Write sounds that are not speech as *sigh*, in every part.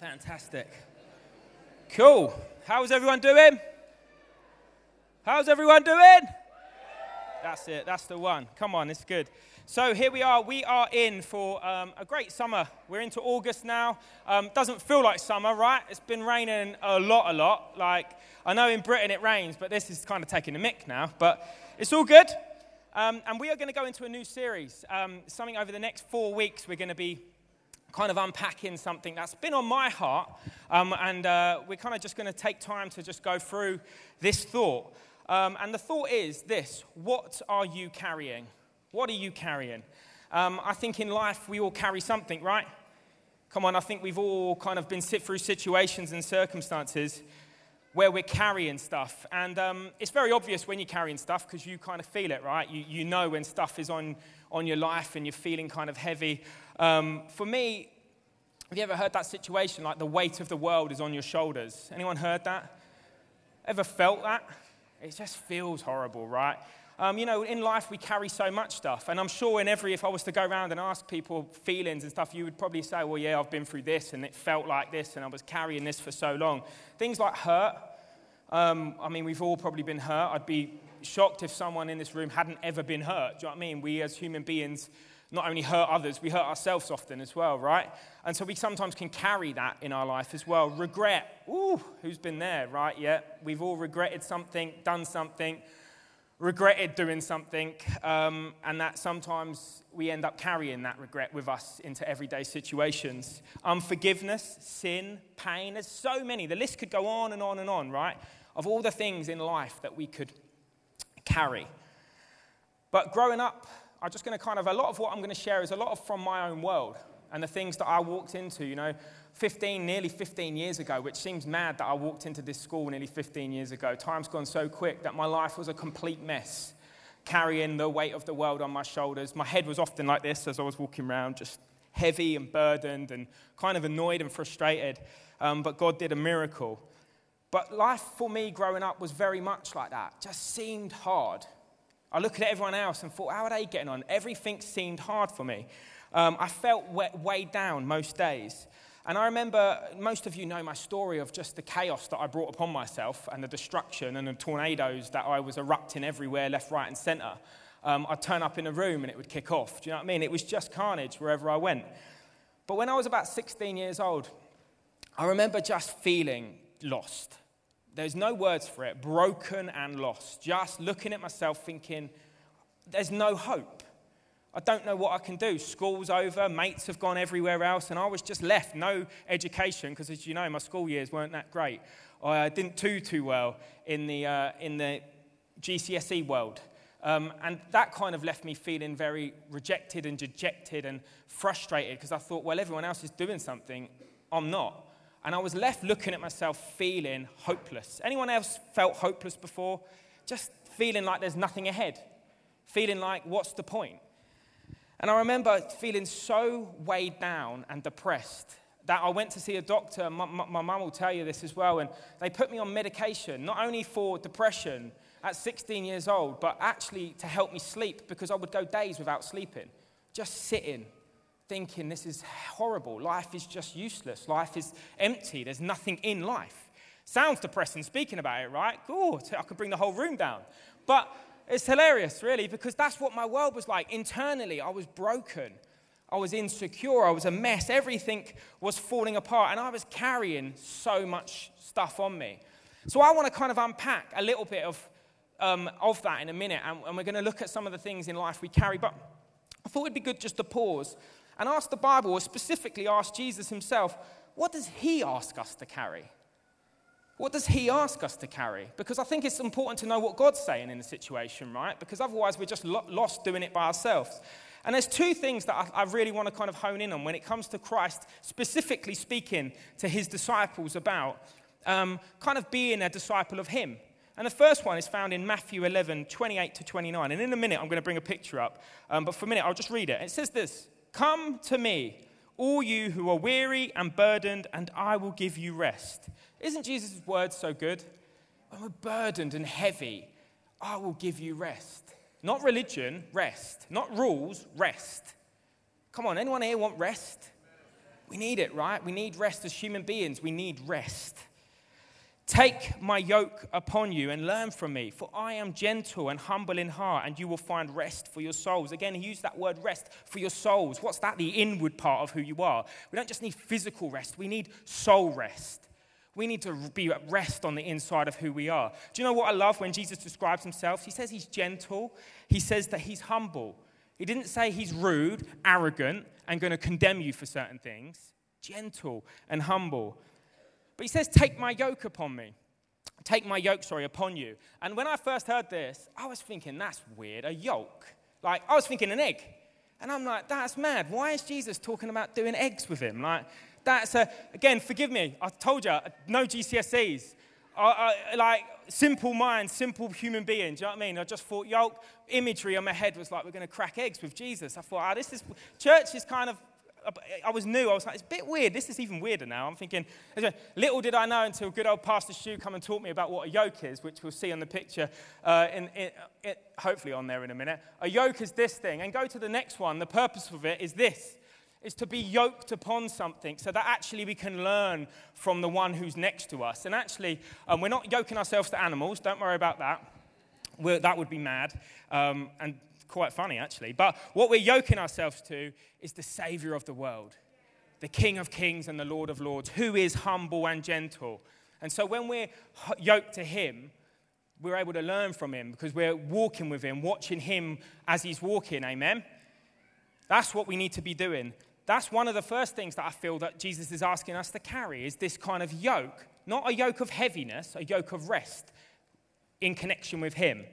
Fantastic. Cool. How's everyone doing? How's everyone doing? That's it. That's the one. Come on, it's good. So here we are. We are in for um, a great summer. We're into August now. Um, doesn't feel like summer, right? It's been raining a lot, a lot. Like I know in Britain it rains, but this is kind of taking a mick now. But it's all good. Um, and we are going to go into a new series. Um, something over the next four weeks. We're going to be kind of unpacking something that's been on my heart. Um, and uh, we're kind of just going to take time to just go through this thought. Um, and the thought is this What are you carrying? What are you carrying? Um, I think in life we all carry something, right? Come on, I think we've all kind of been sit through situations and circumstances where we're carrying stuff. And um, it's very obvious when you're carrying stuff because you kind of feel it, right? You, you know when stuff is on, on your life and you're feeling kind of heavy. Um, for me, have you ever heard that situation like the weight of the world is on your shoulders? Anyone heard that? Ever felt that? It just feels horrible, right? Um, you know, in life we carry so much stuff. And I'm sure in every, if I was to go around and ask people feelings and stuff, you would probably say, well, yeah, I've been through this and it felt like this and I was carrying this for so long. Things like hurt. Um, I mean, we've all probably been hurt. I'd be shocked if someone in this room hadn't ever been hurt. Do you know what I mean? We as human beings not only hurt others, we hurt ourselves often as well, right? And so we sometimes can carry that in our life as well. Regret. Ooh, who's been there, right? Yeah, we've all regretted something, done something, regretted doing something, um, and that sometimes we end up carrying that regret with us into everyday situations. Unforgiveness, sin, pain. There's so many. The list could go on and on and on, right? Of all the things in life that we could carry. But growing up, I'm just going to kind of, a lot of what I'm going to share is a lot of from my own world and the things that I walked into, you know, 15, nearly 15 years ago, which seems mad that I walked into this school nearly 15 years ago. Time's gone so quick that my life was a complete mess, carrying the weight of the world on my shoulders. My head was often like this as I was walking around, just heavy and burdened and kind of annoyed and frustrated. Um, but God did a miracle. But life for me growing up was very much like that, just seemed hard. I looked at everyone else and thought, how are they getting on? Everything seemed hard for me. Um, I felt weighed down most days. And I remember, most of you know my story of just the chaos that I brought upon myself and the destruction and the tornadoes that I was erupting everywhere, left, right, and center. Um, I'd turn up in a room and it would kick off. Do you know what I mean? It was just carnage wherever I went. But when I was about 16 years old, I remember just feeling lost. There's no words for it. Broken and lost. Just looking at myself thinking, there's no hope. I don't know what I can do. School's over, mates have gone everywhere else, and I was just left. No education, because as you know, my school years weren't that great. I didn't do too well in the, uh, in the GCSE world. Um, and that kind of left me feeling very rejected and dejected and frustrated because I thought, well, everyone else is doing something, I'm not and I was left looking at myself feeling hopeless. Anyone else felt hopeless before? Just feeling like there's nothing ahead, feeling like, what's the point? And I remember feeling so weighed down and depressed that I went to see a doctor. My mum will tell you this as well. And they put me on medication, not only for depression at 16 years old, but actually to help me sleep because I would go days without sleeping, just sitting thinking this is horrible. Life is just useless. Life is empty. There's nothing in life. Sounds depressing speaking about it, right? Oh, *laughs* I could bring the whole room down. But it's hilarious, really, because that's what my world was like. Internally, I was broken. I was insecure. I was a mess. Everything was falling apart, and I was carrying so much stuff on me. So I want to kind of unpack a little bit of, um, of that in a minute, and, and we're going to look at some of the things in life we carry. But I thought it'd be good just to pause and ask the Bible, or specifically ask Jesus himself, what does he ask us to carry? What does he ask us to carry? Because I think it's important to know what God's saying in the situation, right? Because otherwise we're just lost doing it by ourselves. And there's two things that I, really want to kind of hone in on when it comes to Christ, specifically speaking to his disciples about um, kind of being a disciple of him. And the first one is found in Matthew 11, 28 to 29. And in a minute, I'm going to bring a picture up. Um, but for a minute, I'll just read it. It says this Come to me, all you who are weary and burdened, and I will give you rest. Isn't Jesus' word so good? When we're burdened and heavy, I will give you rest. Not religion, rest. Not rules, rest. Come on, anyone here want rest? We need it, right? We need rest as human beings. We need rest. Take my yoke upon you and learn from me, for I am gentle and humble in heart, and you will find rest for your souls. Again, he used that word rest for your souls. What's that? The inward part of who you are. We don't just need physical rest, we need soul rest. We need to be at rest on the inside of who we are. Do you know what I love when Jesus describes himself? He says he's gentle, he says that he's humble. He didn't say he's rude, arrogant, and going to condemn you for certain things. Gentle and humble. But he says, Take my yoke upon me. Take my yoke, sorry, upon you. And when I first heard this, I was thinking, That's weird, a yoke. Like, I was thinking an egg. And I'm like, That's mad. Why is Jesus talking about doing eggs with him? Like, that's a, again, forgive me, I told you, no GCSEs. I, I, like, simple mind, simple human being. Do you know what I mean? I just thought yoke imagery on my head was like, we're going to crack eggs with Jesus. I thought, ah, oh, this is, church is kind of I was new. I was like, it's a bit weird. This is even weirder now. I'm thinking, little did I know until good old Pastor Stu come and taught me about what a yoke is, which we'll see on the picture, uh, in, in, in, hopefully on there in a minute. A yoke is this thing. And go to the next one. The purpose of it is this is to be yoked upon something so that actually we can learn from the one who's next to us. And actually, um, we're not yoking ourselves to animals. Don't worry about that. We're, that would be mad. Um, and quite funny, actually. But what we're yoking ourselves to is the Savior of the world, the King of kings and the Lord of lords, who is humble and gentle. And so when we're yoked to Him, we're able to learn from Him because we're walking with Him, watching Him as He's walking. Amen? That's what we need to be doing. That's one of the first things that I feel that Jesus is asking us to carry is this kind of yoke, not a yoke of heaviness, a yoke of rest in connection with Him.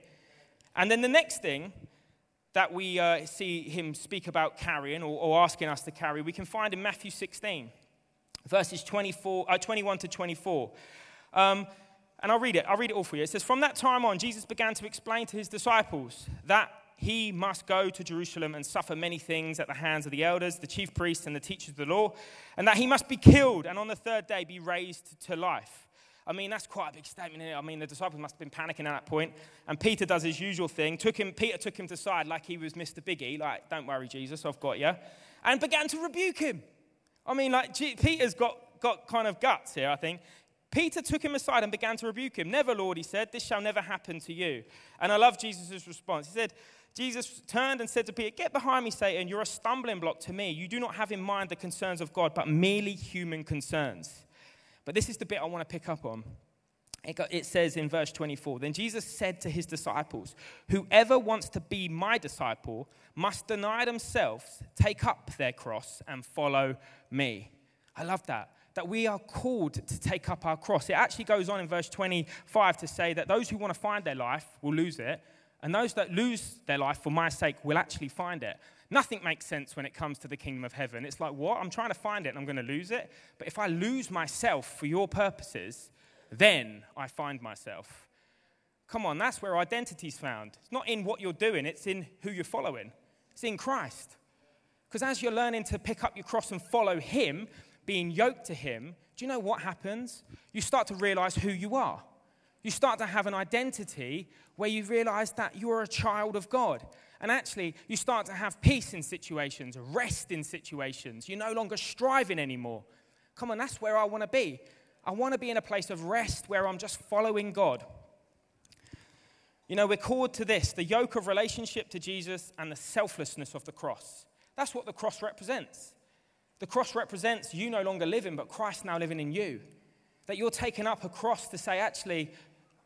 And then the next thing that we uh, see him speak about carrying or, or, asking us to carry, we can find in Matthew 16, verses 24, uh, 21 to 24. Um, and I'll read it. I'll read it all for you. It says, From that time on, Jesus began to explain to his disciples that he must go to Jerusalem and suffer many things at the hands of the elders, the chief priests, and the teachers of the law, and that he must be killed and on the third day be raised to life. I mean, that's quite a big statement. I mean, the disciples must have been panicking at that point. And Peter does his usual thing. Took him, Peter took him to side like he was Mr. Biggie, like, don't worry, Jesus, I've got you. And began to rebuke him. I mean, like, Peter's got, got kind of guts here, I think. Peter took him aside and began to rebuke him. Never, Lord, he said, this shall never happen to you. And I love Jesus' response. He said, Jesus turned and said to Peter, Get behind me, Satan. You're a stumbling block to me. You do not have in mind the concerns of God, but merely human concerns. But this is the bit I want to pick up on. It, got, it, says in verse 24 Then Jesus said to his disciples, Whoever wants to be my disciple must deny themselves, take up their cross, and follow me. I love that. That we are called to take up our cross. It actually goes on in verse 25 to say that those who want to find their life will lose it, and those that lose their life for my sake will actually find it. Nothing makes sense when it comes to the kingdom of heaven. It's like, what? I'm trying to find it and I'm going to lose it. But if I lose myself for your purposes, then I find myself. Come on, that's where identity's found. It's not in what you're doing, it's in who you're following. It's in Christ. Because as you're learning to pick up your cross and follow Him, being yoked to Him, do you know what happens? You start to realize who you are. You start to have an identity where you realize that you're a child of God. And actually, you start to have peace in situations, rest in situations. You're no longer striving anymore. Come on, that's where I want to be. I want to be in a place of rest where I'm just following God. You know, we're called to this the yoke of relationship to Jesus and the selflessness of the cross. That's what the cross represents. The cross represents you no longer living, but Christ now living in you. That you're taking up a cross to say, actually,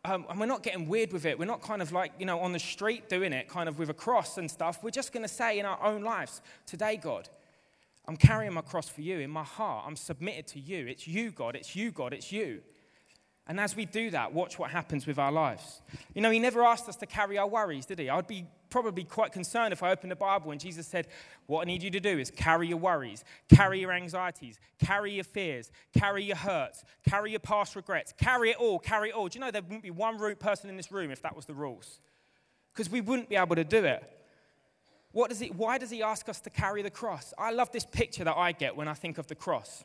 um, and we're not getting weird with it. We're not kind of like, you know, on the street doing it, kind of with a cross and stuff. We're just going to say in our own lives, today, God, I'm carrying my cross for you in my heart. I'm submitted to you. It's you, God. It's you, God. It's you. And as we do that, watch what happens with our lives. You know, He never asked us to carry our worries, did He? I'd be probably quite concerned if I opened the Bible and Jesus said, What I need you to do is carry your worries, carry your anxieties, carry your fears, carry your hurts, carry your past regrets, carry it all, carry it all. Do you know there wouldn't be one person in this room if that was the rules? Because we wouldn't be able to do it. What does he, why does he ask us to carry the cross? I love this picture that I get when I think of the cross.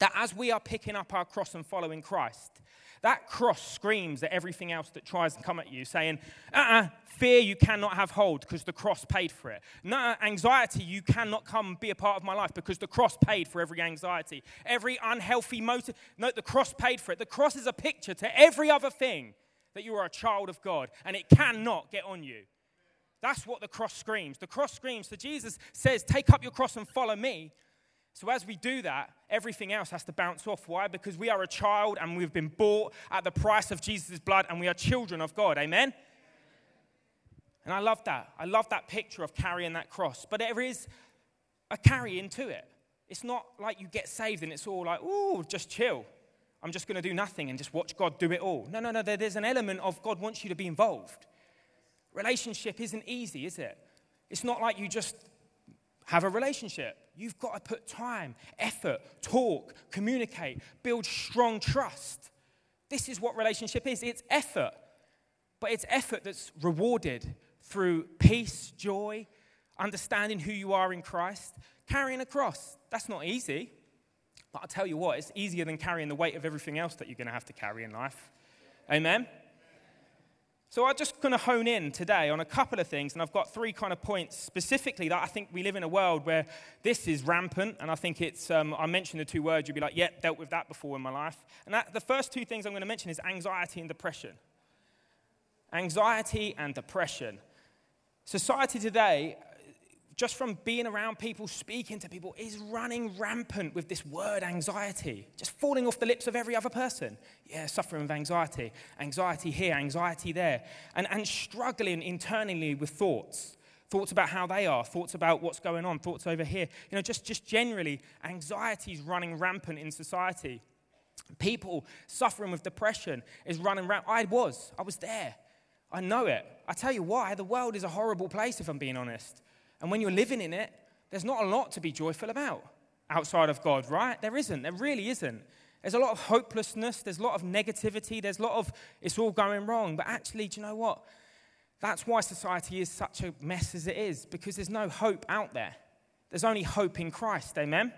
That as we are picking up our cross and following Christ, That cross screams at everything else that tries to come at you, saying, uh uh fear you cannot have hold because the cross paid for it. No, anxiety, you cannot come be a part of my life because the cross paid for every anxiety. Every unhealthy motive, no, the cross paid for it. The cross is a picture to every other thing that you are a child of God and it cannot get on you. That's what the cross screams. The cross screams. So Jesus says, Take up your cross and follow me. So, as we do that, everything else has to bounce off. Why? Because we are a child and we've been bought at the price of Jesus' blood and we are children of God. Amen? And I love that. I love that picture of carrying that cross. But there is a carrying to it. It's not like you get saved and it's all like, ooh, just chill. I'm just going to do nothing and just watch God do it all. No, no, no. There's an element of God wants you to be involved. Relationship isn't easy, is it? It's not like you just have a relationship. You've got to put time, effort, talk, communicate, build strong trust. This is what relationship is it's effort, but it's effort that's rewarded through peace, joy, understanding who you are in Christ, carrying a cross. That's not easy. But I'll tell you what, it's easier than carrying the weight of everything else that you're going to have to carry in life. Amen? So I'm just going to hone in today on a couple of things, and I've got three kind of points specifically that I think we live in a world where this is rampant, and I think it's, um, I mentioned the two words, you'd be like, yeah, dealt with that before in my life. And that, the first two things I'm going to mention is anxiety and depression. Anxiety and depression. Society today just from being around people, speaking to people, is running rampant with this word anxiety, just falling off the lips of every other person. Yeah, suffering with anxiety, anxiety here, anxiety there, and, and struggling internally with thoughts. Thoughts about how they are, thoughts about what's going on, thoughts over here. You know, just, just generally, anxiety is running rampant in society. People suffering with depression is running rampant. I was, I was there. I know it. I tell you why, the world is a horrible place, if I'm being honest. And when you're living in it, there's not a lot to be joyful about outside of God, right? There isn't. There really isn't. There's a lot of hopelessness. There's a lot of negativity. There's a lot of it's all going wrong. But actually, do you know what? That's why society is such a mess as it is, because there's no hope out there. There's only hope in Christ. Amen?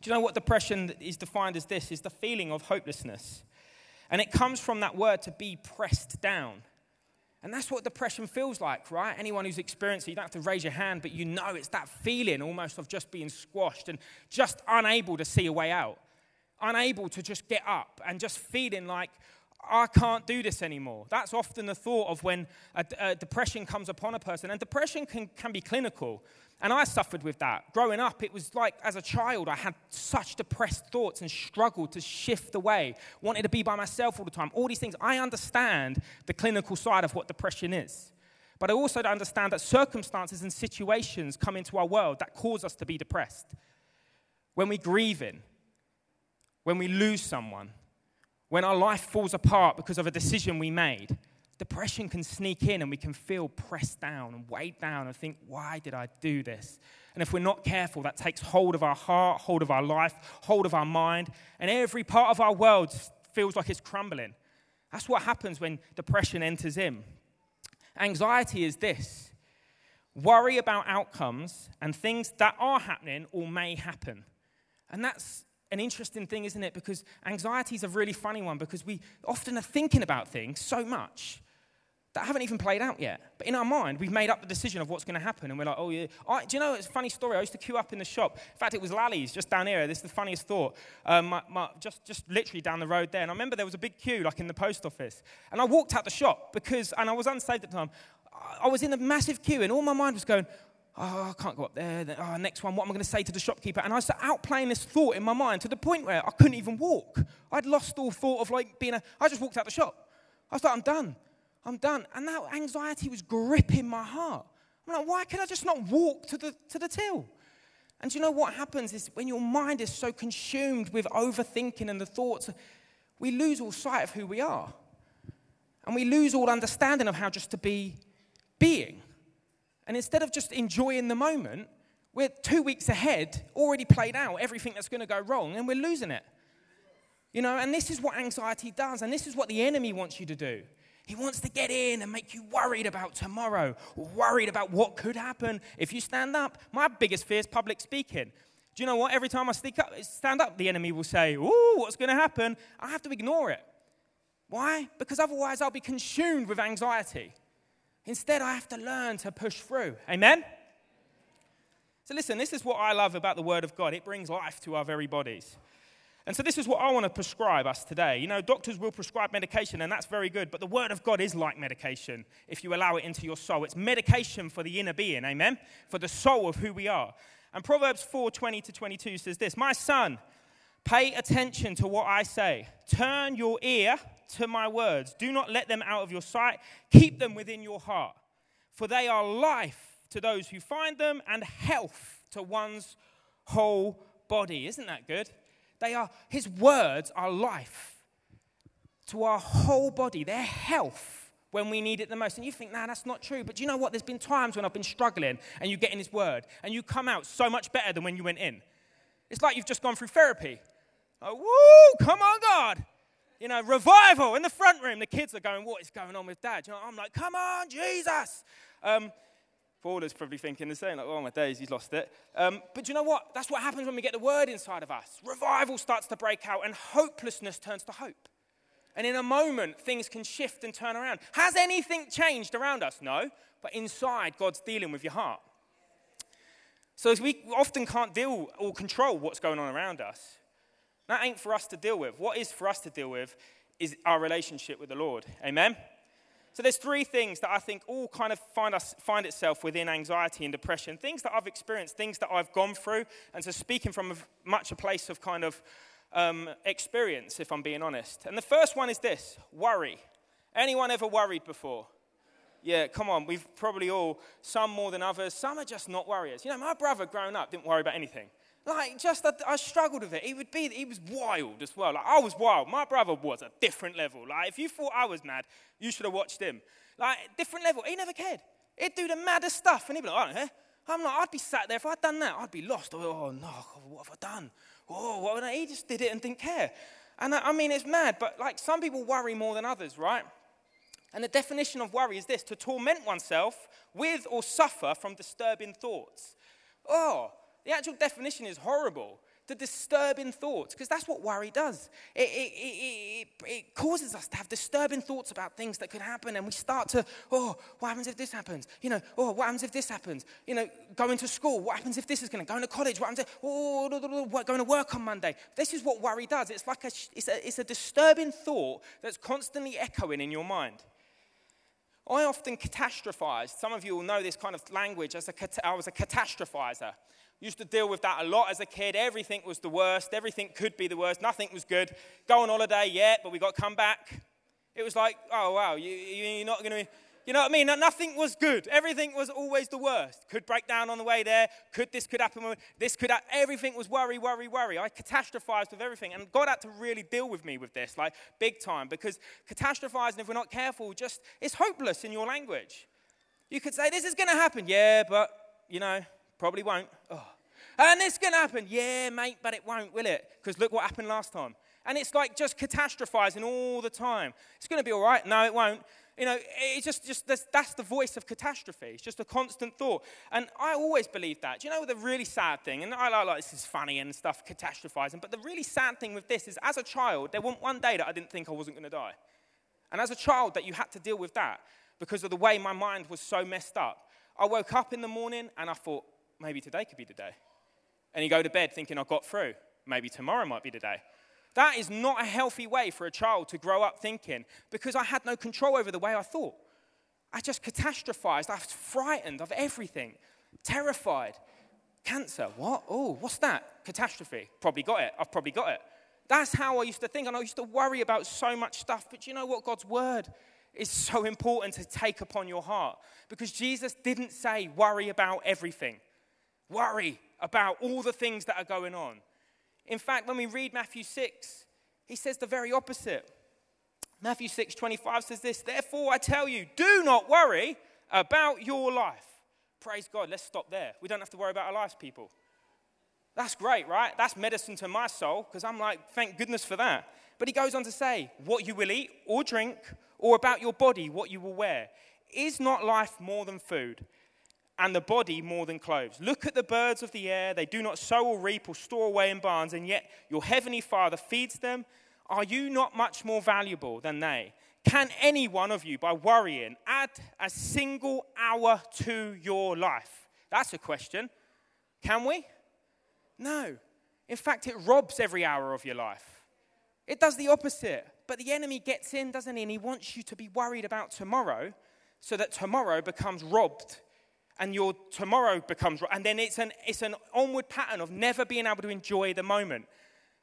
Do you know what depression is defined as this? Is the feeling of hopelessness. And it comes from that word to be pressed down. And that's what depression feels like, right? Anyone who's experienced it, you don't have to raise your hand, but you know it's that feeling almost of just being squashed and just unable to see a way out, unable to just get up and just feeling like, I can't do this anymore. That's often the thought of when a, a depression comes upon a person. And depression can, can be clinical. And I suffered with that. Growing up, it was like as a child, I had such depressed thoughts and struggled to shift away, wanted to be by myself all the time. All these things. I understand the clinical side of what depression is. But I also understand that circumstances and situations come into our world that cause us to be depressed. When we grieve in, when we lose someone, when our life falls apart because of a decision we made, depression can sneak in and we can feel pressed down and weighed down and think, why did I do this? And if we're not careful, that takes hold of our heart, hold of our life, hold of our mind, and every part of our world feels like it's crumbling. That's what happens when depression enters in. Anxiety is this worry about outcomes and things that are happening or may happen. And that's an interesting thing, isn't it? Because anxiety is a really funny one because we often are thinking about things so much that haven't even played out yet. But in our mind, we've made up the decision of what's going to happen. And we're like, oh, yeah. I, do you know, it's a funny story. I used to queue up in the shop. In fact, it was Lally's just down here. This is the funniest thought. Um, my, my, just, just literally down the road there. And I remember there was a big queue, like in the post office. And I walked out the shop because, and I was unsaved at the time. I was in a massive queue, and all my mind was going, oh, I can't go up there. Oh, next one, what am I going to say to the shopkeeper? And I was out playing this thought in my mind to the point where I couldn't even walk. I'd lost all thought of like being a, I just walked out the shop. I was like, I'm done. I'm done. And that anxiety was gripping my heart. I'm like, why can I just not walk to the, to the till? And you know what happens is when your mind is so consumed with overthinking and the thoughts, we lose all sight of who we are. And we lose all understanding of how just to be being. And instead of just enjoying the moment, we're two weeks ahead, already played out everything that's going to go wrong, and we're losing it. You know, and this is what anxiety does, and this is what the enemy wants you to do. He wants to get in and make you worried about tomorrow, worried about what could happen if you stand up. My biggest fear is public speaking. Do you know what? Every time I up, stand up, the enemy will say, Ooh, what's going to happen? I have to ignore it. Why? Because otherwise I'll be consumed with anxiety. Instead, I have to learn to push through. Amen? So, listen, this is what I love about the Word of God it brings life to our very bodies. And so, this is what I want to prescribe us today. You know, doctors will prescribe medication, and that's very good, but the Word of God is like medication if you allow it into your soul. It's medication for the inner being, amen? For the soul of who we are. And Proverbs 4 20 to 22 says this My son, pay attention to what I say. Turn your ear to my words. Do not let them out of your sight. Keep them within your heart. For they are life to those who find them and health to one's whole body. Isn't that good? They are, his words are life to our whole body. They're health when we need it the most. And you think, nah, that's not true. But do you know what? There's been times when I've been struggling and you get in His Word and you come out so much better than when you went in. It's like you've just gone through therapy. Like, woo, come on, God. You know, revival in the front room. The kids are going, what is going on with dad? You know, I'm like, come on, Jesus. Um, Paul is probably thinking the same, like, oh my days, he's lost it. Um, but you know what? That's what happens when we get the word inside of us. Revival starts to break out and hopelessness turns to hope. And in a moment, things can shift and turn around. Has anything changed around us? No. But inside, God's dealing with your heart. So as we often can't deal or control what's going on around us, that ain't for us to deal with. What is for us to deal with is our relationship with the Lord. Amen? So there's three things that I think all kind of find, us, find itself within anxiety and depression. Things that I've experienced, things that I've gone through. And so speaking from a, much a place of kind of um, experience, if I'm being honest. And the first one is this worry. Anyone ever worried before? Yeah, come on, we've probably all, some more than others. Some are just not worriers. You know, my brother growing up didn't worry about anything. Like, just, I, I struggled with it. He would be, he was wild as well. Like, I was wild. My brother was a different level. Like, if you thought I was mad, you should have watched him. Like, different level. He never cared. He'd do the maddest stuff, and he'd be like, I don't know. I'm like, I'd be sat there. If I'd done that, I'd be lost. Oh, oh no, what have I done? oh, well, he just did it and didn't care. And I, I mean, it's mad, but like some people worry more than others, right? And the definition of worry is this to torment oneself with or suffer from disturbing thoughts. Oh, the actual definition is horrible the disturbing thoughts, because that's what worry does. It, it, it, it, causes us to have disturbing thoughts about things that could happen, and we start to, oh, what happens if this happens? You know, oh, what happens if this happens? You know, going to school, what happens if this is going to, go to college, what happens if, oh, oh, oh, oh, going to work on Monday? This is what worry does. It's like a, it's a, it's a disturbing thought that's constantly echoing in your mind. I often catastrophize. Some of you will know this kind of language as a, I was a catastrophizer. Used to deal with that a lot as a kid. Everything was the worst. Everything could be the worst. Nothing was good. Go on holiday, yeah, but we got to come back. It was like, oh, wow, you, you're not going to. You know what I mean? Nothing was good. Everything was always the worst. Could break down on the way there. Could this could happen? This could. Ha- everything was worry, worry, worry. I catastrophized with everything, and God had to really deal with me with this, like big time, because catastrophizing, if we're not careful, just it's hopeless in your language. You could say this is going to happen, yeah, but you know, Probably won't. Oh. And this can happen. Yeah, mate, but it won't, will it? Because look what happened last time. And it's like just catastrophizing all the time. It's going to be all right. No, it won't. You know, it's just, just that's, that's the voice of catastrophe. It's just a constant thought. And I always believe that. Do you know the really sad thing? And I like this is funny and stuff, catastrophizing. But the really sad thing with this is, as a child, there wasn't one day that I didn't think I wasn't going to die. And as a child, that you had to deal with that because of the way my mind was so messed up. I woke up in the morning and I thought, maybe today could be the day. And you go to bed thinking, I got through. Maybe tomorrow might be the day. That is not a healthy way for a child to grow up thinking because I had no control over the way I thought. I just catastrophized. I was frightened of everything, terrified. Cancer, what? Oh, what's that? Catastrophe. Probably got it. I've probably got it. That's how I used to think, and I used to worry about so much stuff. But you know what? God's word is so important to take upon your heart because Jesus didn't say worry about everything worry about all the things that are going on. In fact, when we read Matthew 6, he says the very opposite. Matthew 6 25 says this, Therefore I tell you, do not worry about your life. Praise God. Let's stop there. We don't have to worry about our lives, people. That's great, right? That's medicine to my soul because I'm like, thank goodness for that. But he goes on to say, what you will eat or drink, or about your body, what you will wear. Is not life more than food, and the body more than clothes. Look at the birds of the air. They do not sow or reap or store away in barns, and yet your heavenly Father feeds them. Are you not much more valuable than they? Can any one of you, by worrying, add a single hour to your life? That's a question. Can we? No. In fact, it robs every hour of your life. It does the opposite. But the enemy gets in, doesn't he? And he wants you to be worried about tomorrow so that tomorrow becomes robbed and your tomorrow becomes and then it's an it's an onward pattern of never being able to enjoy the moment.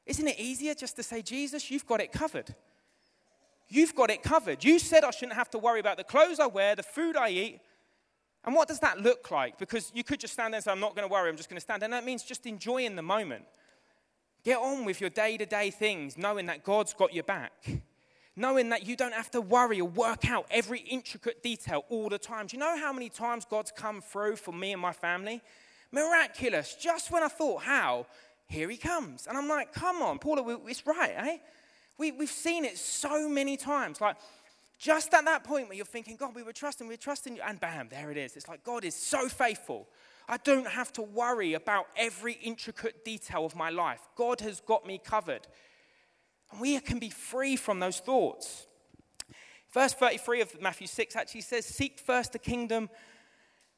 Isn't it easier just to say jesus you've got it covered. You've got it covered. You said i shouldn't have to worry about the clothes i wear the food i eat. And what does that look like? Because you could just stand there and say i'm not going to worry i'm just going to stand. And that means just enjoying the moment. Get on with your day-to-day things knowing that god's got your back knowing that you don't have to worry or work out every intricate detail all the time. Do you know how many times God's come through for me and my family? Miraculous. Just when I thought, how? Here he comes. And I'm like, come on, Paula, it's right, eh? We, we've seen it so many times. Like, just at that point where you're thinking, God, we were trusting, we were trusting you, and bam, there it is. It's like God is so faithful. I don't have to worry about every intricate detail of my life. God has got me covered. And we can be free from those thoughts. Verse 33 of Matthew 6 actually says, Seek first the kingdom,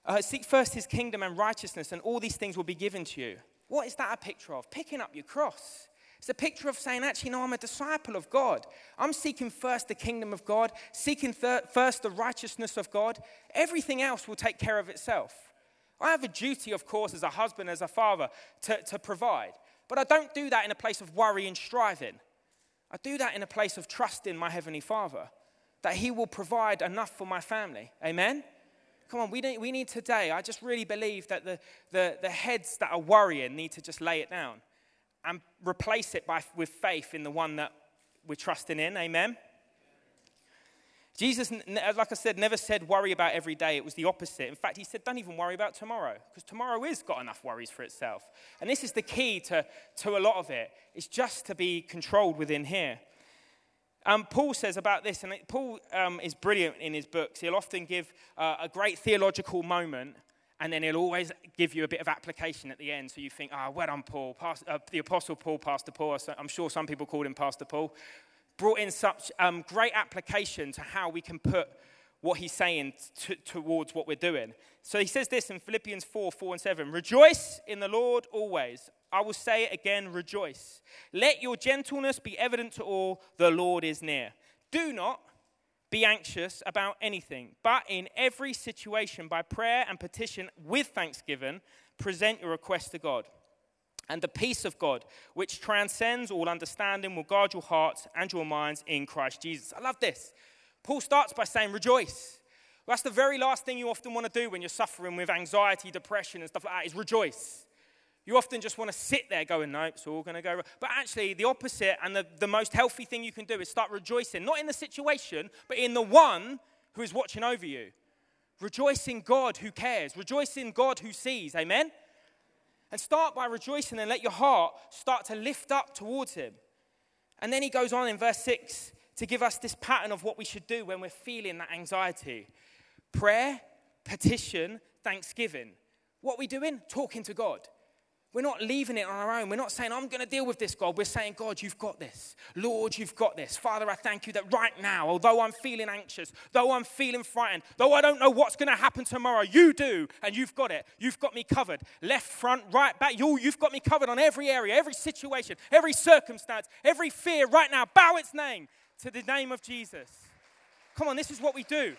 uh, seek first his kingdom and righteousness, and all these things will be given to you. What is that a picture of? Picking up your cross. It's a picture of saying, actually, no, I'm a disciple of God. I'm seeking first the kingdom of God, seeking thir- first the righteousness of God. Everything else will take care of itself. I have a duty, of course, as a husband, as a father, to, to provide. But I don't do that in a place of worry and striving. I do that in a place of trust in my Heavenly Father, that He will provide enough for my family. Amen? Come on, we need, we need today. I just really believe that the, the, the heads that are worrying need to just lay it down and replace it by, with faith in the one that we're trusting in. Amen? Jesus, like I said, never said worry about every day. It was the opposite. In fact, he said, don't even worry about tomorrow, because tomorrow is got enough worries for itself. And this is the key to, to a lot of it. It's just to be controlled within here. Um, Paul says about this, and Paul um, is brilliant in his books. He'll often give uh, a great theological moment, and then he'll always give you a bit of application at the end. So you think, ah, oh, well done, Paul. Uh, the Apostle Paul, Pastor Paul. I'm sure some people called him Pastor Paul brought in such um, great application to how we can put what he's saying t- towards what we're doing. So he says this in Philippians 4 4 and 7 Rejoice in the Lord always. I will say it again, rejoice. Let your gentleness be evident to all, the Lord is near. Do not be anxious about anything, but in every situation, by prayer and petition with thanksgiving, present your request to God. And the peace of God, which transcends all understanding, will guard your hearts and your minds in Christ Jesus. I love this. Paul starts by saying, Rejoice. Well, that's the very last thing you often want to do when you're suffering with anxiety, depression, and stuff like that is rejoice. You often just want to sit there going, No, it's all going to go wrong. But actually, the opposite and the, the most healthy thing you can do is start rejoicing, not in the situation, but in the one who is watching over you. Rejoice in God who cares. Rejoice in God who sees. Amen? And start by rejoicing and let your heart start to lift up towards Him. And then he goes on in verse 6 to give us this pattern of what we should do when we're feeling that anxiety prayer, petition, thanksgiving. What are we doing? Talking to God. We're not leaving it on our own. We're not saying, I'm going to deal with this, God. We're saying, God, you've got this. Lord, you've got this. Father, I thank you that right now, although I'm feeling anxious, though I'm feeling frightened, though I don't know what's going to happen tomorrow, you do, and you've got it. You've got me covered. Left, front, right, back. You, you've got me covered on every area, every situation, every circumstance, every fear right now. Bow its name to the name of Jesus. Come on, this is what we do.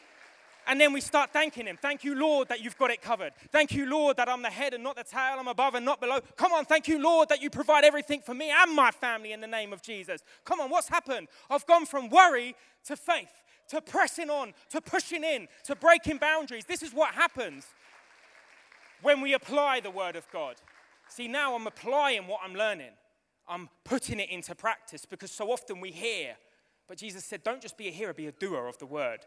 And then we start thanking Him. Thank you, Lord, that you've got it covered. Thank you, Lord, that I'm the head and not the tail. I'm above and not below. Come on, thank you, Lord, that you provide everything for me and my family in the name of Jesus. Come on, what's happened? I've gone from worry to faith, to pressing on, to pushing in, to breaking boundaries. This is what happens when we apply the Word of God. See, now I'm applying what I'm learning, I'm putting it into practice because so often we hear. But Jesus said, don't just be a hearer, be a doer of the Word.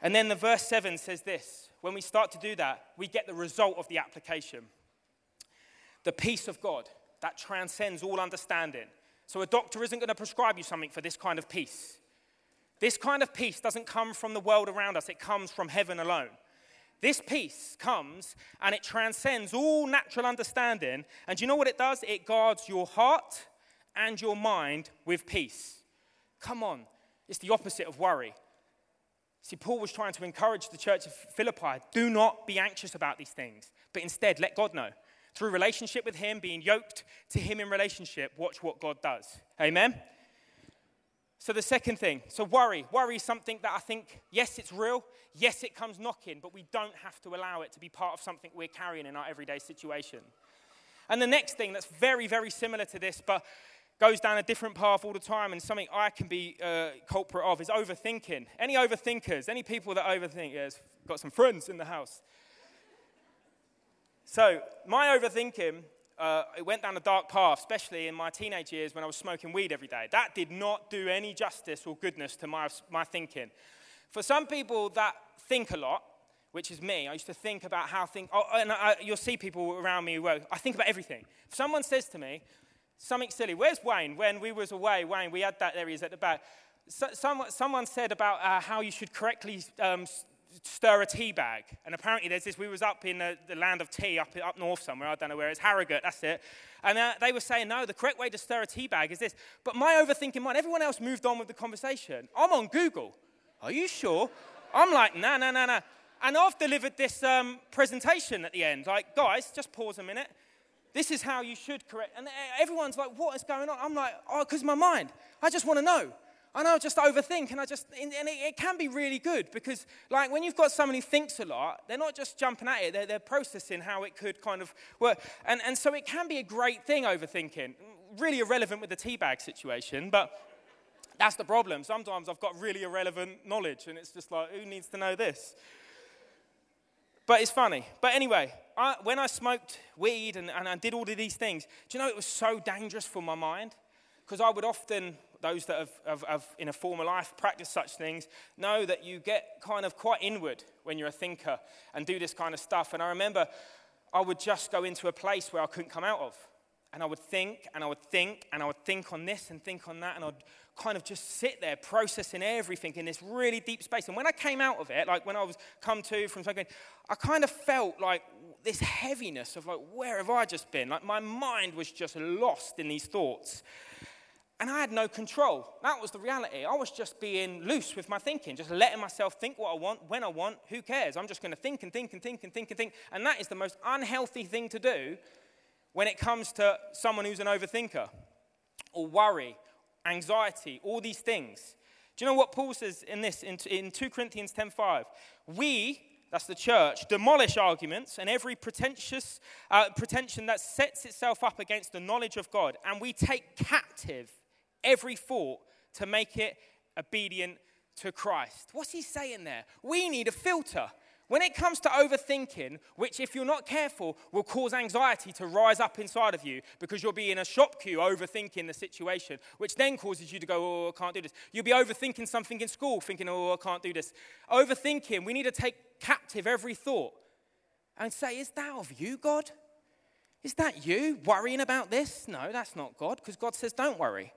And then the verse 7 says this when we start to do that, we get the result of the application the peace of God that transcends all understanding. So a doctor isn't going to prescribe you something for this kind of peace. This kind of peace doesn't come from the world around us, it comes from heaven alone. This peace comes and it transcends all natural understanding. And you know what it does? It guards your heart and your mind with peace. Come on, it's the opposite of worry. See, Paul was trying to encourage the church of Philippi do not be anxious about these things, but instead let God know. Through relationship with Him, being yoked to Him in relationship, watch what God does. Amen? So, the second thing, so worry. Worry is something that I think, yes, it's real. Yes, it comes knocking, but we don't have to allow it to be part of something we're carrying in our everyday situation. And the next thing that's very, very similar to this, but goes down a different path all the time, and something I can be uh, culprit of is overthinking. Any overthinkers? Any people that overthink? Got some friends in the house. So, my overthinking uh, it went down a dark path, especially in my teenage years when I was smoking weed every day. That did not do any justice or goodness to my, my thinking. For some people that think a lot, which is me, I used to think about how things, oh, and I, you'll see people around me who, I think about everything. If someone says to me something silly, where's Wayne? When we was away, Wayne, we had that there he is at the back. So, someone, someone said about uh, how you should correctly um, stir a tea bag. And apparently there's this, we was up in the, the, land of tea, up, up north somewhere, I don't know where, it's Harrogate, that's it. And uh, they were saying, no, the correct way to stir a tea bag is this. But my overthinking mind, everyone else moved on with the conversation. I'm on Google. Are you sure? I'm like, no, no, no, no. And I've delivered this um, presentation at the end. Like, guys, just pause a minute. This is how you should correct. And everyone's like, what is going on? I'm like, oh, because my mind. I just want to know. And I know, just overthink, and I just, and it, it, can be really good because, like, when you've got someone who thinks a lot, they're not just jumping at it, they're, they're processing how it could kind of work. And, and so it can be a great thing, overthinking. Really irrelevant with the teabag situation, but that's the problem. Sometimes I've got really irrelevant knowledge, and it's just like, who needs to know this? But it's funny. But anyway, I, when I smoked weed and, and I did all of these things, do you know it was so dangerous for my mind? Because I would often those that have, have, have, in a former life practiced such things know that you get kind of quite inward when you're a thinker and do this kind of stuff. And I remember I would just go into a place where I couldn't come out of. And I would think and I would think and I would think on this and think on that. And I'd kind of just sit there processing everything in this really deep space. And when I came out of it, like when I was come to from something, I kind of felt like this heaviness of like, where have I just been? Like my mind was just lost in these thoughts. And I had no control. That was the reality. I was just being loose with my thinking, just letting myself think what I want, when I want, who cares? I'm just going to think and think and think and think and think. And that is the most unhealthy thing to do when it comes to someone who's an overthinker or worry, anxiety, all these things. Do you know what Paul says in this in, in 2 Corinthians 10:5? We, that's the church, demolish arguments and every pretentious uh, pretension that sets itself up against the knowledge of God, and we take captive every thought to make it obedient to Christ. What's he saying there? We need a filter. When it comes to overthinking, which, if you're not careful, will cause anxiety to rise up inside of you because you'll be in a shop queue overthinking the situation, which then causes you to go, Oh, I can't do this. You'll be overthinking something in school, thinking, Oh, I can't do this. Overthinking, we need to take captive every thought and say, Is that of you, God? Is that you worrying about this? No, that's not God because God says, Don't worry.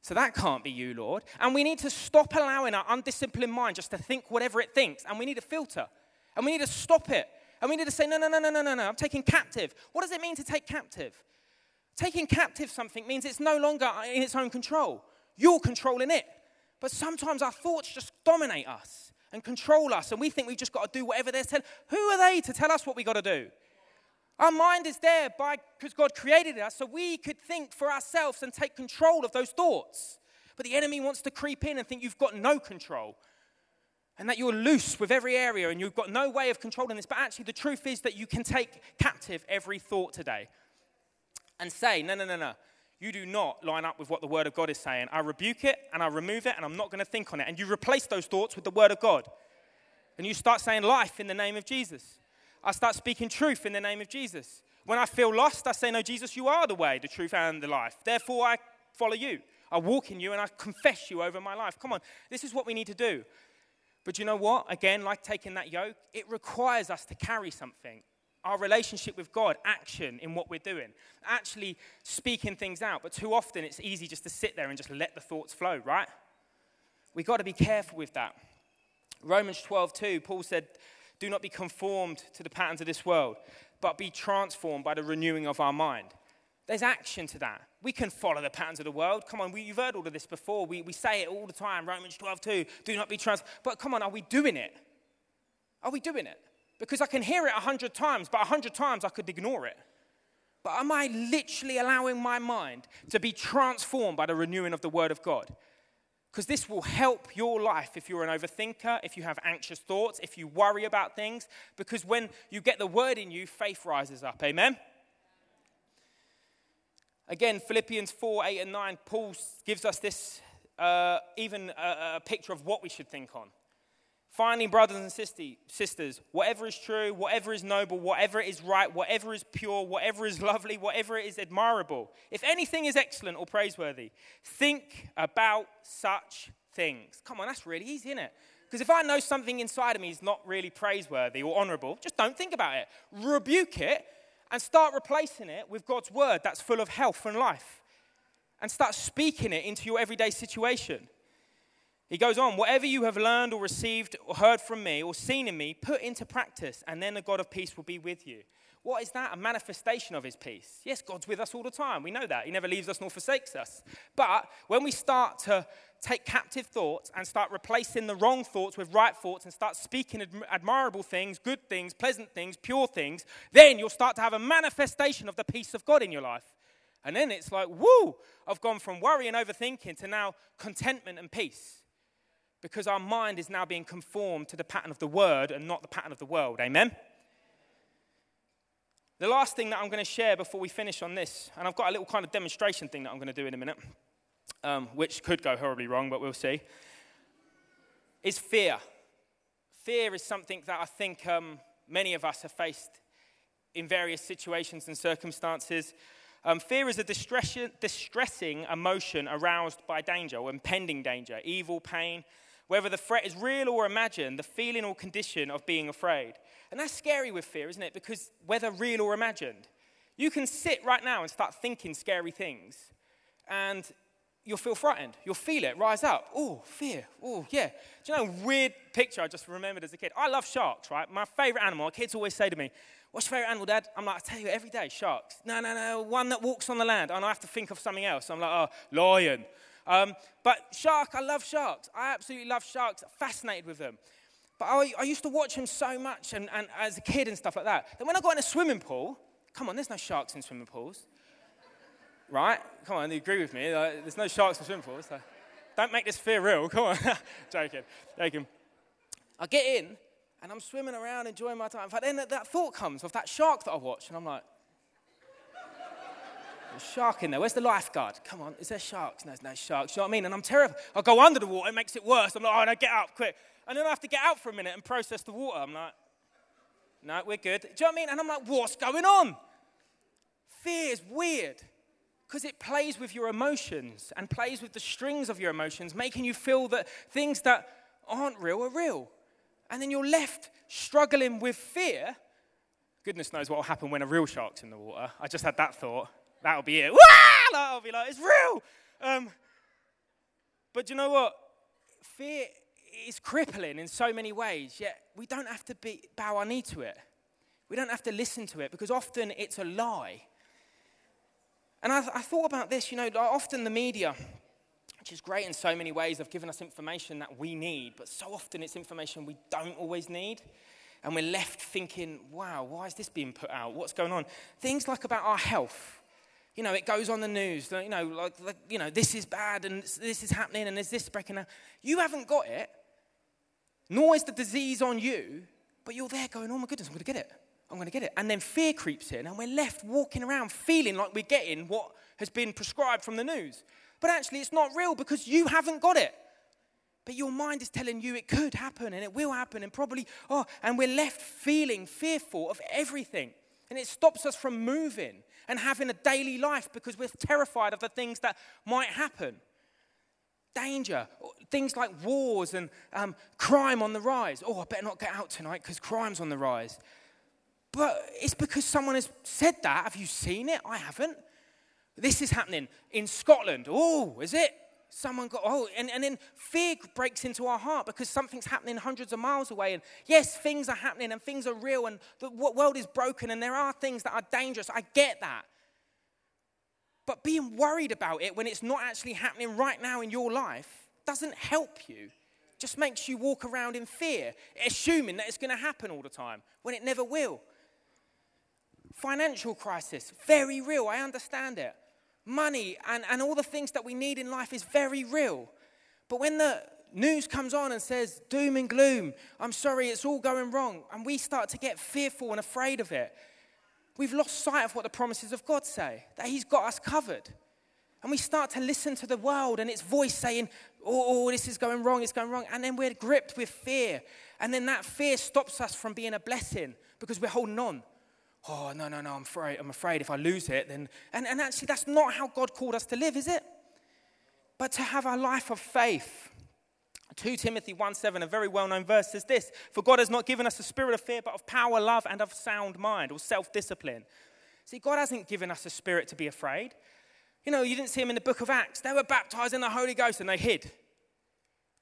So that can't be you, Lord. And we need to stop allowing our undisciplined mind just to think whatever it thinks. And we need a filter. And we need to stop it. And we need to say, no, no, no, no, no, no, no. I'm taking captive. What does it mean to take captive? Taking captive something means it's no longer in its own control. You're controlling it. But sometimes our thoughts just dominate us and control us. And we think we've just got to do whatever they're telling. Who are they to tell us what we got to do? Our mind is there by because God created us so we could think for ourselves and take control of those thoughts. But the enemy wants to creep in and think you've got no control and that you're loose with every area and you've got no way of controlling this. But actually, the truth is that you can take captive every thought today and say, no, no, no, no. You do not line up with what the Word of God is saying. I rebuke it and I remove it and I'm not going to think on it. And you replace those thoughts with the Word of God. And you start saying life in the name of Jesus. I start speaking truth in the name of Jesus. When I feel lost, I say, No, Jesus, you are the way, the truth, and the life. Therefore, I follow you. I walk in you and I confess you over my life. Come on, this is what we need to do. But you know what? Again, like taking that yoke, it requires us to carry something. Our relationship with God, action in what we're doing, actually speaking things out. But too often it's easy just to sit there and just let the thoughts flow, right? We've got to be careful with that. Romans 12, 2, Paul said, Do not be conformed to the patterns of this world, but be transformed by the renewing of our mind. There's action to that. We can follow the patterns of the world. Come on, we, you've heard all of this before. We, we say it all the time Romans 12, 2, do not be transformed. But come on, are we doing it? Are we doing it? Because I can hear it a hundred times, but a hundred times I could ignore it. But am I literally allowing my mind to be transformed by the renewing of the Word of God? Because this will help your life if you're an overthinker, if you have anxious thoughts, if you worry about things. Because when you get the Word in you, faith rises up. Amen? Again, Philippians 4 8 and 9, Paul gives us this, uh, even a, a picture of what we should think on. Finally, brothers and sisters, whatever is true, whatever is noble, whatever is right, whatever is pure, whatever is *laughs* lovely, whatever is admirable, if anything is excellent or praiseworthy, think about such things. Come on, that's really easy, isn't it? Because if I know something inside of me is not really praiseworthy or honorable, just don't think about it. Rebuke it and start replacing it with God's word that's full of health and life. And start speaking it into your everyday situation. He goes on, whatever you have learned or received or heard from me or seen in me, put into practice, and then the God of peace will be with you. What is that? A manifestation of his peace. Yes, God's with us all the time. We know that. He never leaves us nor forsakes us. But when we start to take captive thoughts and start replacing the wrong thoughts with right thoughts and start speaking admirable things, good things, pleasant things, pure things, then you'll start to have a manifestation of the peace of God in your life. And then it's like, woo, I've gone from worry and overthinking to now contentment and peace because our mind is now being conformed to the pattern of the word and not the pattern of the world. Amen? The last thing that I'm going to share before we finish on this, and I've got a little kind of demonstration thing that I'm going to do in a minute, um, which could go horribly wrong, but we'll see, is fear. Fear is something that I think um, many of us have faced in various situations and circumstances. Um, fear is a distressing emotion aroused by danger or impending danger, evil, pain, whether the threat is real or imagined, the feeling or condition of being afraid. And that's scary with fear, isn't it? Because whether real or imagined, you can sit right now and start thinking scary things, and you'll feel frightened. You'll feel it rise up. Oh, fear. Oh, yeah. Do you know weird picture I just remembered as a kid? I love sharks, right? My favorite animal. Kids always say to me, What's your favorite animal, Dad? I'm like, I tell you every day, sharks. No, no, no, one that walks on the land. And I have to think of something else. I'm like, oh, lion. Um, but shark, I love sharks. I absolutely love sharks. Fascinated with them. But I, I used to watch them so much and, and as a kid and stuff like that. Then when I got in a swimming pool, come on, there's no sharks in swimming pools. Right? Come on, you agree with me. Like, there's no sharks in swimming pools. So don't make this fear real. *laughs* Come on. joking. Joking. I get in and I'm swimming around enjoying my time. But then that thought comes of that shark that I watched, and I'm like, shark in there. Where's the lifeguard? Come on, is there sharks? No, there's no sharks. You know what I mean? And I'm terrified. I go under the water, it makes it worse. I'm like, oh, no, get out quick. And then I have to get out for a minute and process the water. I'm like, no, we're good. Do you know what I mean? And I'm like, what's going on? Fear is weird because it plays with your emotions and plays with the strings of your emotions, making you feel that things that aren't real are real. And then you're left struggling with fear. Goodness knows what will happen when a real shark's in the water. I just had that thought. That'll be it. *laughs* Wah! That'll be like, it's real. Um, but you know what? Fear is crippling in so many ways, yet we don't have to be, bow our knee to it. We don't have to listen to it because often it's a lie. And I, I thought about this, you know, often the media, which is great in so many ways, have given us information that we need, but so often it's information we don't always need. And we're left thinking, wow, why is this being put out? What's going on? Things like about our health you know, it goes on the news, you know, like, like, you know, this is bad and this is happening and there's this breaking out. You haven't got it, nor is the disease on you, but you're there going, oh my goodness, I'm going to get it. I'm going to get it. And then fear creeps in and we're left walking around feeling like we're getting what has been prescribed from the news. But actually, it's not real because you haven't got it. But your mind is telling you it could happen and it will happen and probably, oh, and we're left feeling fearful of everything. And it stops us from moving and having a daily life because we're terrified of the things that might happen. Danger, things like wars and um, crime on the rise. Oh, I better not get out tonight because crime's on the rise. But it's because someone has said that. Have you seen it? I haven't. This is happening in Scotland. Oh, is it? Someone got, oh, and, and then fear breaks into our heart because something's happening hundreds of miles away. And yes, things are happening and things are real and the world is broken and there are things that are dangerous. I get that. But being worried about it when it's not actually happening right now in your life doesn't help you. Just makes you walk around in fear, assuming that it's going to happen all the time when it never will. Financial crisis, very real. I understand it. Money and, and all the things that we need in life is very real. But when the news comes on and says doom and gloom, I'm sorry, it's all going wrong, and we start to get fearful and afraid of it, we've lost sight of what the promises of God say, that He's got us covered. And we start to listen to the world and its voice saying, oh, oh, this is going wrong, it's going wrong. And then we're gripped with fear. And then that fear stops us from being a blessing because we're holding on. Oh, no, no, no, I'm afraid, I'm afraid if I lose it, then. And, and actually, that's not how God called us to live, is it? But to have a life of faith. 2 Timothy 1 7, a very well known verse, says this For God has not given us a spirit of fear, but of power, love, and of sound mind or self discipline. See, God hasn't given us a spirit to be afraid. You know, you didn't see them in the book of Acts. They were baptized in the Holy Ghost and they hid.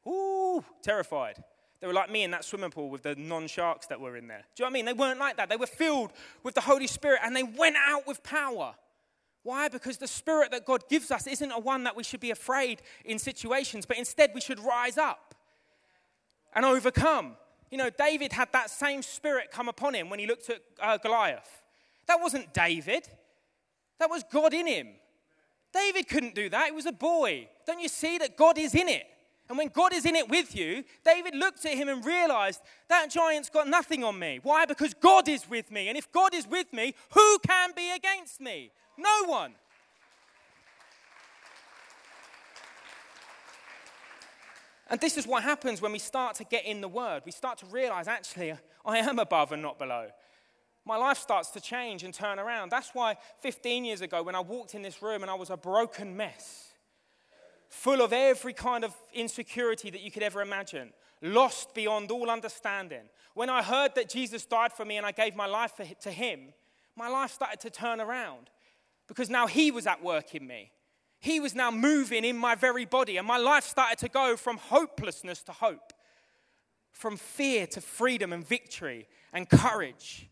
Ooh, terrified. They were like me in that swimming pool with the non sharks that were in there. Do you know what I mean? They weren't like that. They were filled with the Holy Spirit and they went out with power. Why? Because the spirit that God gives us isn't a one that we should be afraid in situations, but instead we should rise up and overcome. You know, David had that same spirit come upon him when he looked at uh, Goliath. That wasn't David, that was God in him. David couldn't do that. He was a boy. Don't you see that God is in it? And when God is in it with you, David looked at him and realized that giant's got nothing on me. Why? Because God is with me. And if God is with me, who can be against me? No one. And this is what happens when we start to get in the Word. We start to realize, actually, I am above and not below my life starts to change and turn around. That's why 15 years ago, when I walked in this room and I was a broken mess, full of every kind of insecurity that you could ever imagine, lost beyond all understanding, when I heard that Jesus died for me and I gave my life to Him, my life started to turn around because now He was at work in me. He was now moving in my very body, and my life started to go from hopelessness to hope, from fear to freedom and victory and courage.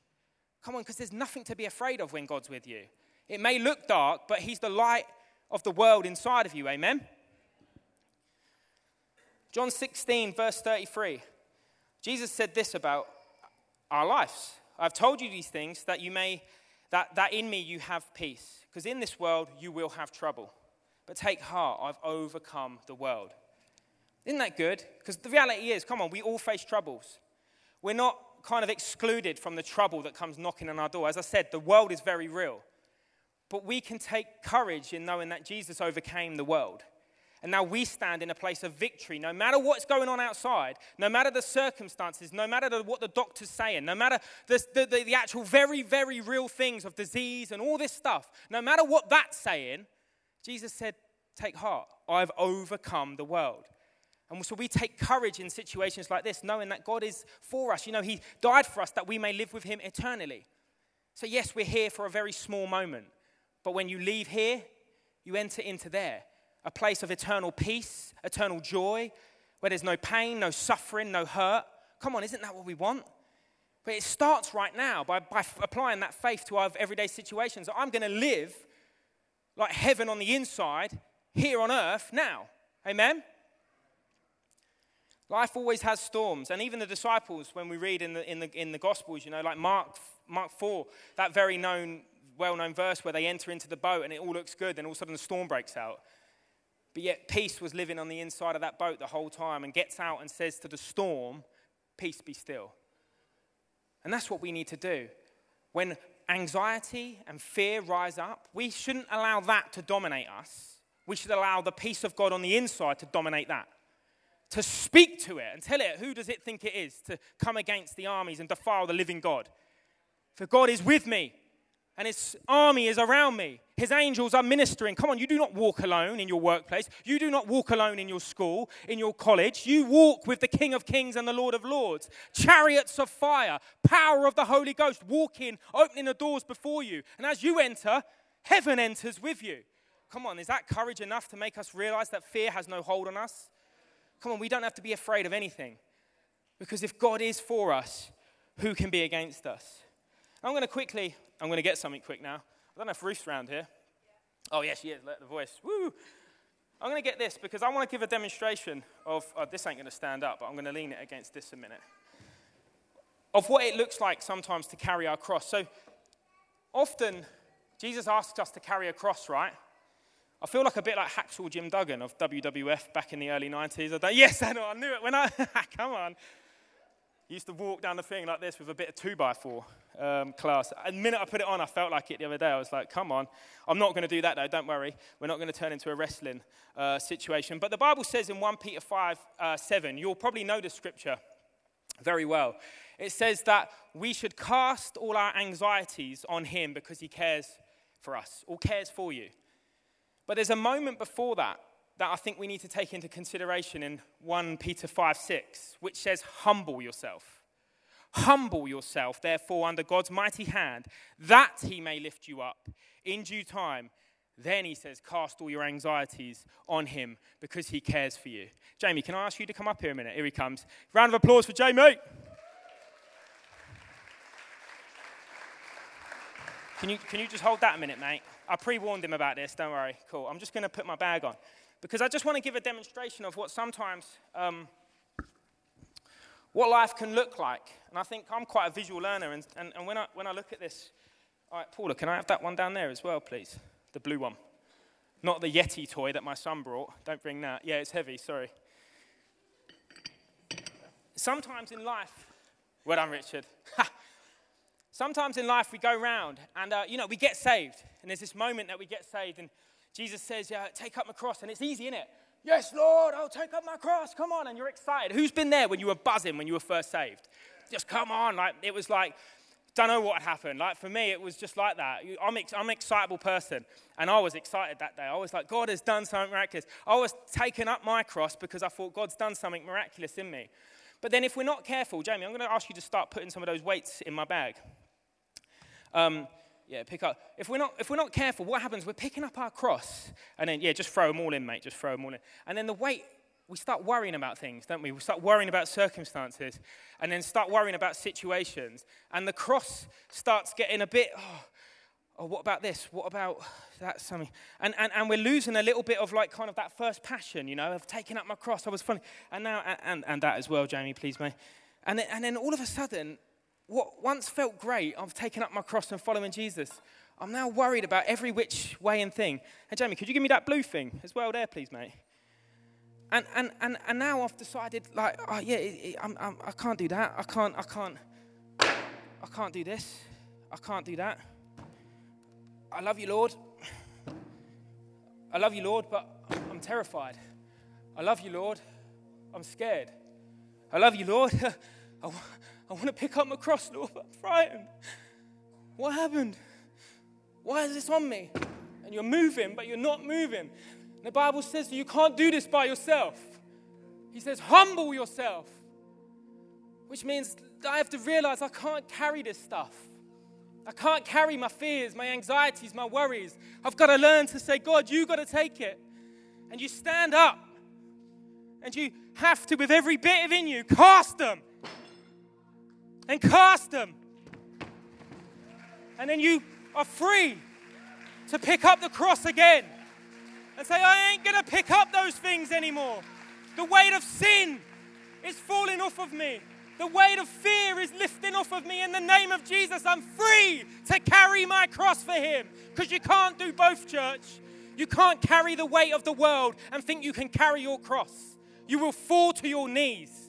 Come on, because there's nothing to be afraid of when God's with you. It may look dark, but He's the light of the world inside of you. Amen? John 16, verse 33. Jesus said this about our lives. I've told you these things that you may, that, that in me you have peace. Because in this world you will have trouble. But take heart, I've overcome the world. Isn't that good? Because the reality is, come on, we all face troubles. We're not kind of excluded from the trouble that comes knocking on our door. As I said, the world is very real. But we can take courage in knowing that Jesus overcame the world. And now we stand in a place of victory. No matter what's going on outside, no matter the circumstances, no matter the, what the doctor's saying, no matter the, the, the actual very, very real things of disease and all this stuff, no matter what that's saying, Jesus said, Take heart, I've overcome the world. And so we take courage in situations like this, knowing that God is for us. You know, He died for us that we may live with Him eternally. So, yes, we're here for a very small moment. But when you leave here, you enter into there a place of eternal peace, eternal joy, where there's no pain, no suffering, no hurt. Come on, isn't that what we want? But it starts right now by, by applying that faith to our everyday situations. I'm going to live like heaven on the inside here on earth now. Amen? Life always has storms. And even the disciples, when we read in the, in the, in the Gospels, you know, like Mark, Mark 4, that very known, well known verse where they enter into the boat and it all looks good, and all of a sudden the storm breaks out. But yet, peace was living on the inside of that boat the whole time and gets out and says to the storm, Peace be still. And that's what we need to do. When anxiety and fear rise up, we shouldn't allow that to dominate us. We should allow the peace of God on the inside to dominate that to speak to it and tell it who does it think it is to come against the armies and defile the living God. For God is with me and his army is around me. His angels are ministering. Come on, you do not walk alone in your workplace. You do not walk alone in your school, in your college. You walk with the King of Kings and the Lord of Lords. Chariots of fire, power of the Holy Ghost walking, opening the doors before you. And as you enter, heaven enters with you. Come on, is that courage enough to make us realize that fear has no hold on us? Come on, we don't have to be afraid of anything. Because if God is for us, who can be against us? I'm going to quickly, I'm going to get something quick now. I don't know if Ruth's around here. Oh, yes, she is. Let the voice. Woo! I'm going to get this because I want to give a demonstration of, oh, this ain't going to stand up, but I'm going to lean it against this a minute. Of what it looks like sometimes to carry our cross. So often, Jesus asks us to carry a cross, right? I feel like a bit like Hacksaw Jim Duggan of WWF back in the early 90s. I thought, yes, I know, I knew it when I, *laughs* come on. Used to walk down the thing like this with a bit of 2x4 um, class. The minute I put it on, I felt like it the other day. I was like, come on. I'm not going to do that, though. Don't worry. We're not going to turn into a wrestling uh, situation. But the Bible says in 1 Peter 5 uh, 7, you'll probably know the scripture very well. It says that we should cast all our anxieties on Him because He cares for us, or cares for you. But there's a moment before that that I think we need to take into consideration in 1 Peter 5 6, which says, Humble yourself. Humble yourself, therefore, under God's mighty hand, that he may lift you up in due time. Then he says, Cast all your anxieties on him because he cares for you. Jamie, can I ask you to come up here a minute? Here he comes. Round of applause for Jamie. Can you, can you just hold that a minute, mate? I pre warned him about this, don't worry. Cool. I'm just going to put my bag on because I just want to give a demonstration of what sometimes. Um, what life can look like. And I think I'm quite a visual learner, and, and, and when, I, when I look at this, all right, Paula, can I have that one down there as well, please? The blue one. Not the Yeti toy that my son brought. Don't bring that. Yeah, it's heavy, sorry. Sometimes in life, well done, Richard. Sometimes in life we go round and, uh, you know, we get saved. And there's this moment that we get saved, and Jesus says, yeah, take up my cross. And it's easy, isn't it? Yes, Lord, I'll take up my cross. Come on. And you're excited. Who's been there when you were buzzing when you were first saved? Just come on. Like, it was like, don't know what happened. Like, for me, it was just like that. I'm, ex- I'm an excitable person. And I was excited that day. I was like, God has done something miraculous. I was taking up my cross because I thought God's done something miraculous in me. But then, if we're not careful, Jamie, I'm going to ask you to start putting some of those weights in my bag. Um, yeah, pick up. If we're, not, if we're not careful, what happens? We're picking up our cross. And then, yeah, just throw them all in, mate. Just throw them all in. And then the weight, we start worrying about things, don't we? We start worrying about circumstances and then start worrying about situations. And the cross starts getting a bit, oh, oh what about this? What about that? Something. And, and, and we're losing a little bit of like kind of that first passion, you know, of taking up my cross. I was funny. And now, and, and, and that as well, Jamie, please, mate. And then, and then all of a sudden, what once felt great, I've taken up my cross and following Jesus. I'm now worried about every which way and thing. Hey, Jamie, could you give me that blue thing as well there, please, mate? And, and, and, and now I've decided, like, oh, yeah, it, it, I'm, I'm, I can't do that. I can't, I can't, I can't do this. I can't do that. I love you, Lord. I love you, Lord, but I'm terrified. I love you, Lord. I'm scared. I love you, Lord. *laughs* I, want to pick up my cross, Lord, I'm frightened. What happened? Why is this on me? And you're moving, but you're not moving. The Bible says you can't do this by yourself. He says, humble yourself, which means I have to realize I can't carry this stuff. I can't carry my fears, my anxieties, my worries. I've got to learn to say, God, you got to take it. And you stand up and you have to, with every bit of in you, cast them and cast them. And then you are free to pick up the cross again and say, I ain't going to pick up those things anymore. The weight of sin is falling off of me. The weight of fear is lifting off of me in the name of Jesus. I'm free to carry my cross for Him. Because you can't do both, church. You can't carry the weight of the world and think you can carry your cross. You will fall to your knees.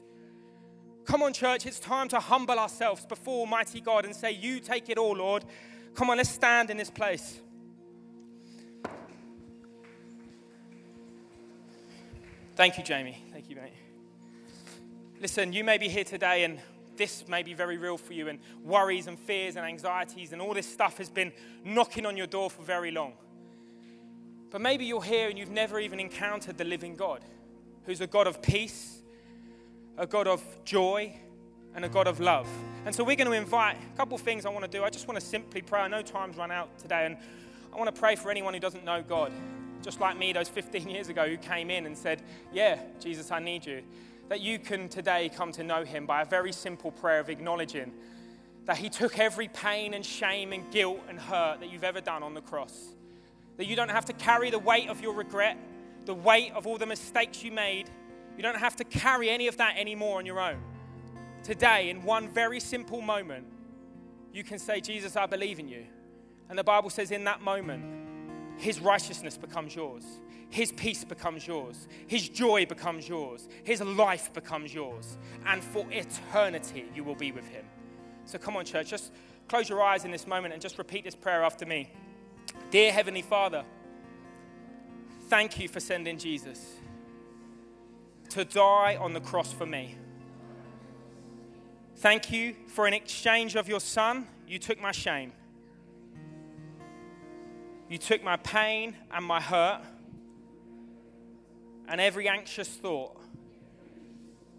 Come on, church, it's time to humble ourselves before Almighty God and say, You take it all, Lord. Come on, let's stand in this place. Thank you, Jamie. Thank you, mate. Listen, you may be here today and this may be very real for you, and worries and fears and anxieties and all this stuff has been knocking on your door for very long. But maybe you're here and you've never even encountered the living God, who's a God of peace a God of joy, and a God of love. And so we're going to invite a couple things I want to do. I just want to simply pray. I know time's run out today, and I want to pray for anyone who doesn't know God. just like me those *laughs* 15 years ago, who came in and said, Yeah, Jesus, I need you, that you can today come to know him by a very simple prayer of acknowledging that he took every pain and shame and guilt and hurt that you've ever done on the cross. That you don't have to carry the weight of your regret, the weight of all the mistakes you made. You don't have to carry any of that anymore on your own. Today, in one very simple moment, you can say, Jesus, I believe in you. And the Bible says, in that moment, his righteousness becomes yours. His peace becomes yours. His joy becomes yours. His life becomes yours. And for eternity, you will be with him. So come on, church, just close your eyes in this moment and just repeat this prayer after me. Dear Heavenly Father, thank you for sending Jesus to die on the cross for me. Thank you for an exchange of your Son. You took my shame. You took my pain and my hurt and every anxious thought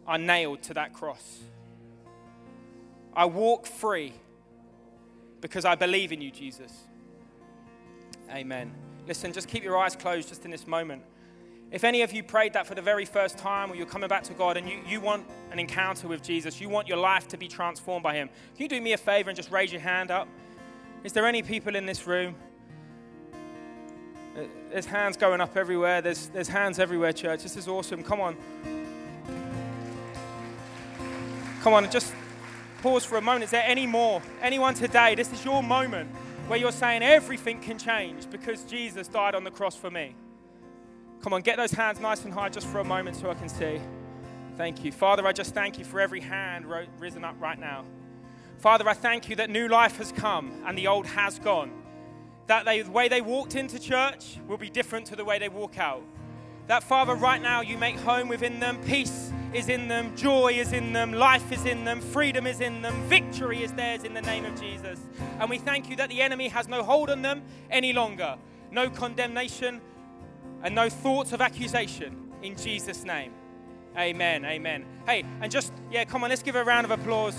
are nailed to that cross. I walk free because I believe in you, Jesus. Amen. Listen, just keep your eyes closed just in this moment. If any of you prayed that for the very first time, or you're coming back to God and you, you want an encounter with Jesus, you want your life to be transformed by Him, can you do me a favor and just raise your hand up? Is there any people in this room? Uh, there's hands going up everywhere. There's, there's hands everywhere, church. This is awesome. Come on. Come on, just pause for a moment. Is there any more? Anyone today? This is your moment where you're saying everything can change because Jesus died on the cross for me. Come on, get those hands nice and high just for a moment so I can see. Thank you. Father, I just thank you for every hand risen up right now. Father, I thank you that new life has come and the old has gone. That they, the way they walked into church will be different to the way they walk out. That, Father, right now you make home within them, peace is in them, joy is in them, life is in them, freedom is in them, victory is theirs in the name of Jesus. And we thank you that the enemy has no hold on them any longer, no condemnation, and no thoughts of accusation in Jesus' name. Amen. Amen. Hey, and just, yeah, come on, let's give a round of applause.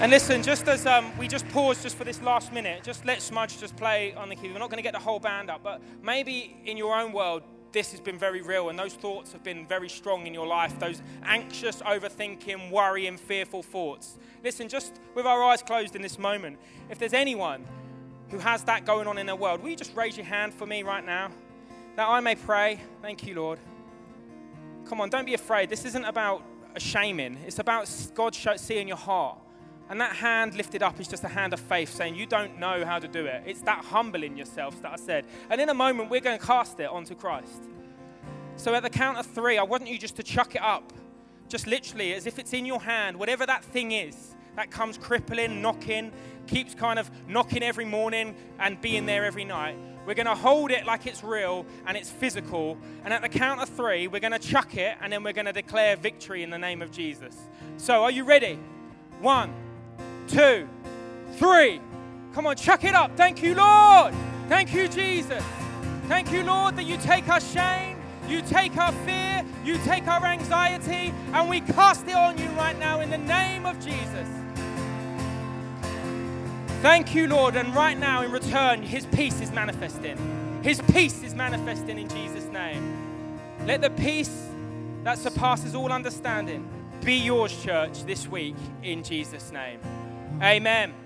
And listen, just as um, we just pause just for this last minute, just let Smudge just play on the key. We're not going to get the whole band up, but maybe in your own world, this has been very real and those thoughts have been very strong in your life, those anxious, overthinking, worrying, fearful thoughts. Listen, just with our eyes closed in this moment, if there's anyone who has that going on in their world, will you just raise your hand for me right now? That I may pray. Thank you, Lord. Come on, don't be afraid. This isn't about shaming, it's about God seeing your heart. And that hand lifted up is just a hand of faith saying, You don't know how to do it. It's that humbling yourselves that I said. And in a moment, we're going to cast it onto Christ. So at the count of three, I want you just to chuck it up, just literally as if it's in your hand, whatever that thing is that comes crippling, knocking, keeps kind of knocking every morning and being there every night. We're going to hold it like it's real and it's physical. And at the count of three, we're going to chuck it and then we're going to declare victory in the name of Jesus. So, are you ready? One two, three. Come on, chuck it up. Thank you, Lord. Thank you, Jesus. Thank you, Lord, that you take our shame, you take our fear, you take our anxiety, and we cast it on you right now in the name of Jesus. Thank you, Lord. And right now, in return, His peace is manifesting. His peace is manifesting in Jesus' name. Let the peace that surpasses all understanding be yours, church, this week in Jesus' name. Amen.